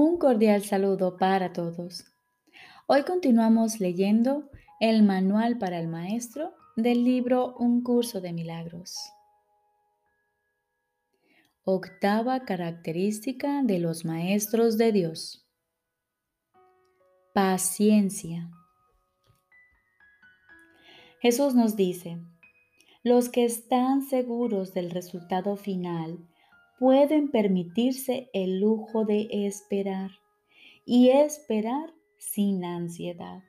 Un cordial saludo para todos. Hoy continuamos leyendo el Manual para el Maestro del libro Un curso de milagros. Octava característica de los maestros de Dios. Paciencia. Jesús nos dice, los que están seguros del resultado final pueden permitirse el lujo de esperar y esperar sin ansiedad.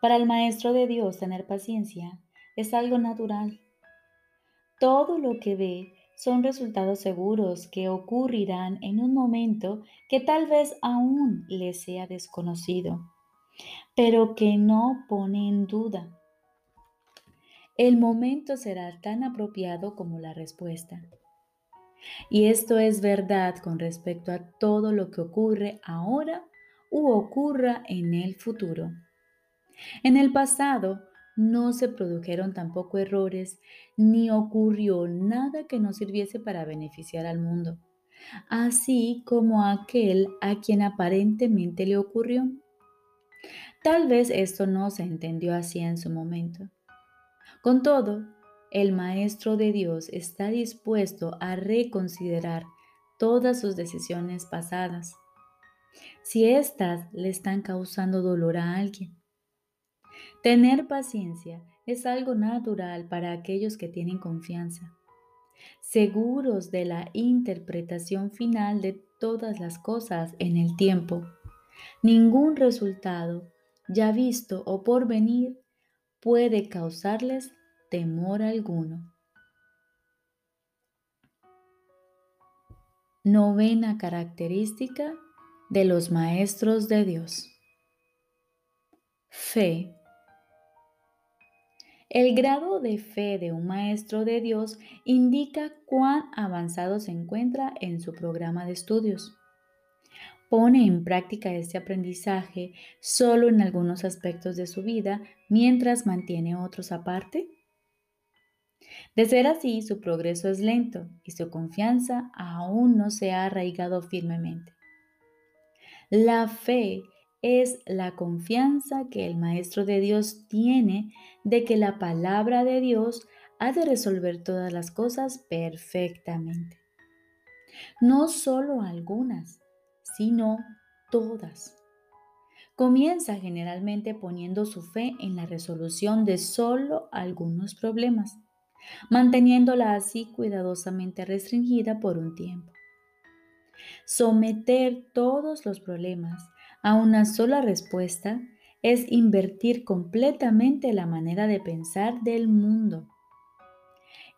Para el Maestro de Dios tener paciencia es algo natural. Todo lo que ve son resultados seguros que ocurrirán en un momento que tal vez aún le sea desconocido, pero que no pone en duda. El momento será tan apropiado como la respuesta. Y esto es verdad con respecto a todo lo que ocurre ahora u ocurra en el futuro. En el pasado no se produjeron tampoco errores ni ocurrió nada que no sirviese para beneficiar al mundo, así como aquel a quien aparentemente le ocurrió. Tal vez esto no se entendió así en su momento. Con todo, el Maestro de Dios está dispuesto a reconsiderar todas sus decisiones pasadas, si éstas le están causando dolor a alguien. Tener paciencia es algo natural para aquellos que tienen confianza, seguros de la interpretación final de todas las cosas en el tiempo. Ningún resultado ya visto o por venir puede causarles temor alguno. Novena característica de los maestros de Dios. Fe. El grado de fe de un maestro de Dios indica cuán avanzado se encuentra en su programa de estudios. Pone en práctica este aprendizaje solo en algunos aspectos de su vida mientras mantiene otros aparte. De ser así, su progreso es lento y su confianza aún no se ha arraigado firmemente. La fe es la confianza que el Maestro de Dios tiene de que la palabra de Dios ha de resolver todas las cosas perfectamente. No solo algunas, sino todas. Comienza generalmente poniendo su fe en la resolución de solo algunos problemas manteniéndola así cuidadosamente restringida por un tiempo. Someter todos los problemas a una sola respuesta es invertir completamente la manera de pensar del mundo.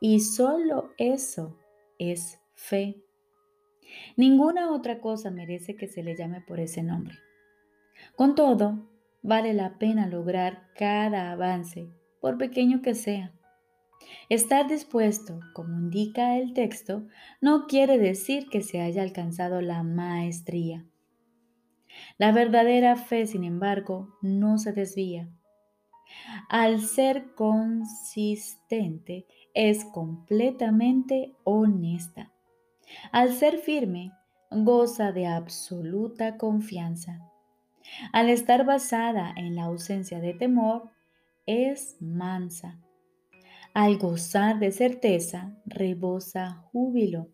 Y solo eso es fe. Ninguna otra cosa merece que se le llame por ese nombre. Con todo, vale la pena lograr cada avance, por pequeño que sea. Estar dispuesto, como indica el texto, no quiere decir que se haya alcanzado la maestría. La verdadera fe, sin embargo, no se desvía. Al ser consistente, es completamente honesta. Al ser firme, goza de absoluta confianza. Al estar basada en la ausencia de temor, es mansa al gozar de certeza, rebosa júbilo.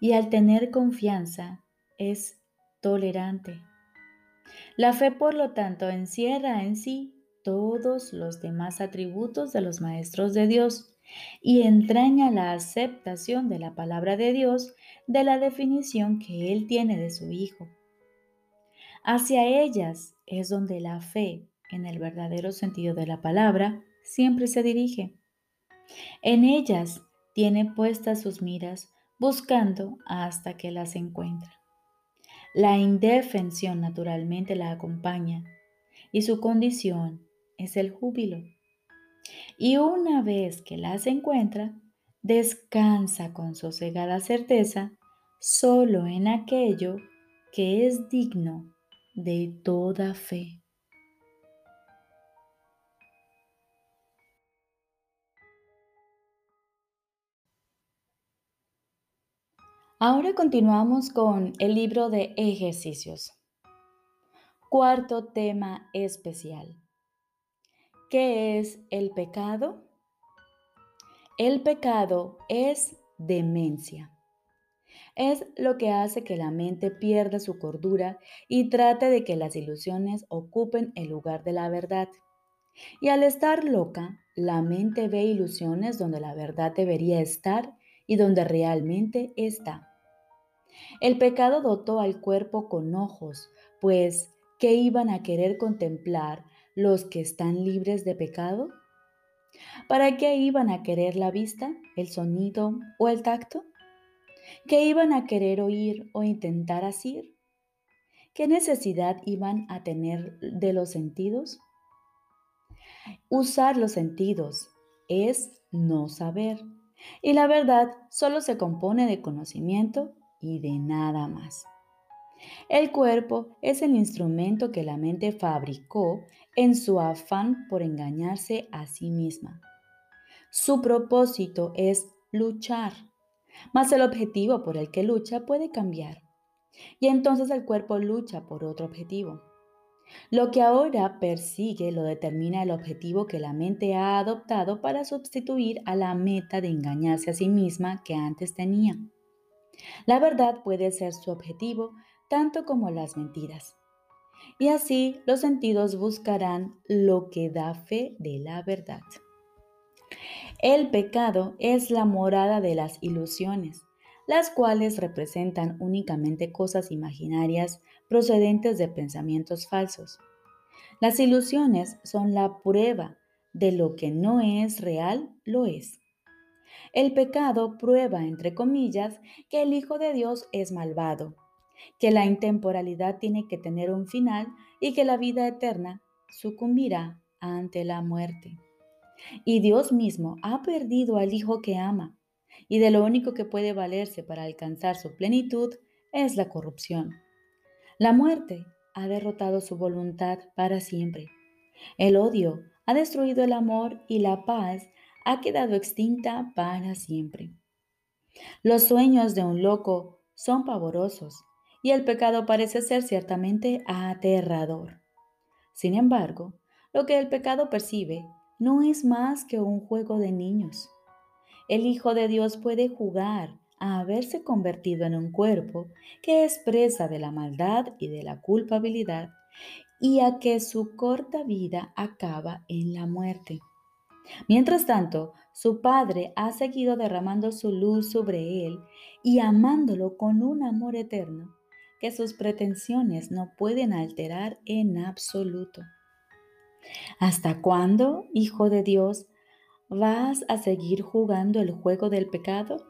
Y al tener confianza, es tolerante. La fe, por lo tanto, encierra en sí todos los demás atributos de los maestros de Dios y entraña la aceptación de la palabra de Dios de la definición que Él tiene de su Hijo. Hacia ellas es donde la fe, en el verdadero sentido de la palabra, siempre se dirige. En ellas tiene puestas sus miras, buscando hasta que las encuentra. La indefensión naturalmente la acompaña y su condición es el júbilo. Y una vez que las encuentra, descansa con sosegada certeza solo en aquello que es digno de toda fe. Ahora continuamos con el libro de ejercicios. Cuarto tema especial. ¿Qué es el pecado? El pecado es demencia. Es lo que hace que la mente pierda su cordura y trate de que las ilusiones ocupen el lugar de la verdad. Y al estar loca, la mente ve ilusiones donde la verdad debería estar y donde realmente está. El pecado dotó al cuerpo con ojos, pues ¿qué iban a querer contemplar los que están libres de pecado? ¿Para qué iban a querer la vista, el sonido o el tacto? ¿Qué iban a querer oír o intentar asir? ¿Qué necesidad iban a tener de los sentidos? Usar los sentidos es no saber. Y la verdad solo se compone de conocimiento y de nada más. El cuerpo es el instrumento que la mente fabricó en su afán por engañarse a sí misma. Su propósito es luchar, mas el objetivo por el que lucha puede cambiar. Y entonces el cuerpo lucha por otro objetivo. Lo que ahora persigue lo determina el objetivo que la mente ha adoptado para sustituir a la meta de engañarse a sí misma que antes tenía. La verdad puede ser su objetivo tanto como las mentiras. Y así los sentidos buscarán lo que da fe de la verdad. El pecado es la morada de las ilusiones, las cuales representan únicamente cosas imaginarias procedentes de pensamientos falsos. Las ilusiones son la prueba de lo que no es real, lo es. El pecado prueba, entre comillas, que el Hijo de Dios es malvado, que la intemporalidad tiene que tener un final y que la vida eterna sucumbirá ante la muerte. Y Dios mismo ha perdido al Hijo que ama, y de lo único que puede valerse para alcanzar su plenitud es la corrupción. La muerte ha derrotado su voluntad para siempre. El odio ha destruido el amor y la paz ha quedado extinta para siempre. Los sueños de un loco son pavorosos y el pecado parece ser ciertamente aterrador. Sin embargo, lo que el pecado percibe no es más que un juego de niños. El Hijo de Dios puede jugar a haberse convertido en un cuerpo que es presa de la maldad y de la culpabilidad y a que su corta vida acaba en la muerte. Mientras tanto, su padre ha seguido derramando su luz sobre él y amándolo con un amor eterno que sus pretensiones no pueden alterar en absoluto. ¿Hasta cuándo, Hijo de Dios, vas a seguir jugando el juego del pecado?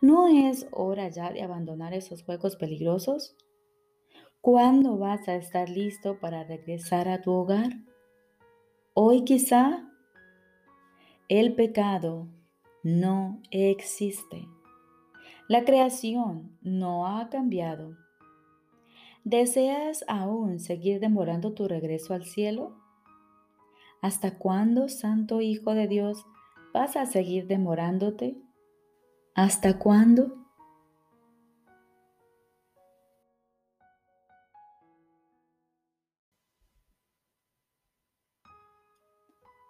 ¿No es hora ya de abandonar esos juegos peligrosos? ¿Cuándo vas a estar listo para regresar a tu hogar? Hoy quizá el pecado no existe. La creación no ha cambiado. ¿Deseas aún seguir demorando tu regreso al cielo? ¿Hasta cuándo, Santo Hijo de Dios, vas a seguir demorándote? ¿Hasta cuándo?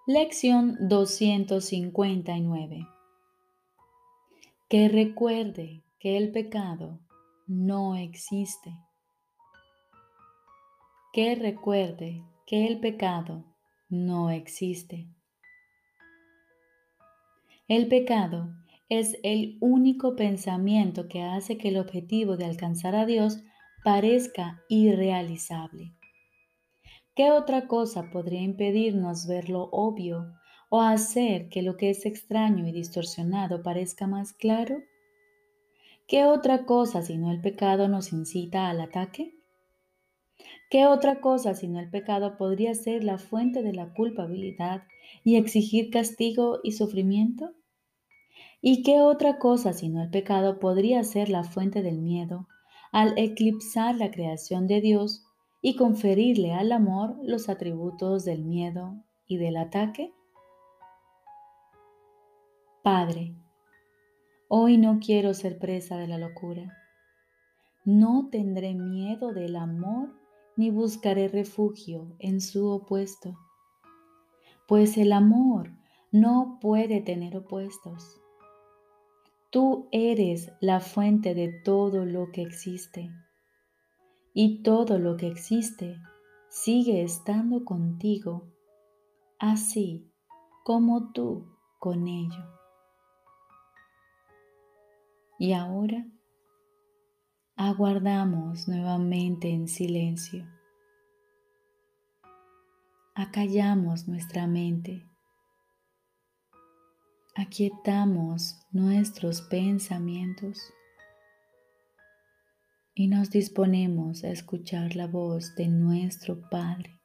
Lección 259. Que recuerde que el pecado no existe. Que recuerde que el pecado no existe. El pecado es el único pensamiento que hace que el objetivo de alcanzar a Dios parezca irrealizable. ¿Qué otra cosa podría impedirnos ver lo obvio o hacer que lo que es extraño y distorsionado parezca más claro? ¿Qué otra cosa sino el pecado nos incita al ataque? ¿Qué otra cosa sino el pecado podría ser la fuente de la culpabilidad y exigir castigo y sufrimiento? ¿Y qué otra cosa sino el pecado podría ser la fuente del miedo al eclipsar la creación de Dios y conferirle al amor los atributos del miedo y del ataque? Padre, Hoy no quiero ser presa de la locura. No tendré miedo del amor ni buscaré refugio en su opuesto, pues el amor no puede tener opuestos. Tú eres la fuente de todo lo que existe y todo lo que existe sigue estando contigo, así como tú con ello. Y ahora aguardamos nuevamente en silencio. Acallamos nuestra mente. Aquietamos nuestros pensamientos y nos disponemos a escuchar la voz de nuestro Padre.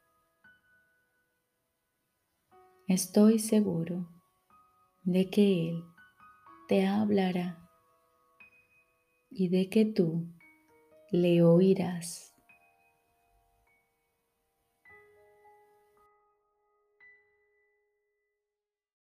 Estoy seguro de que Él te hablará y de que tú le oirás.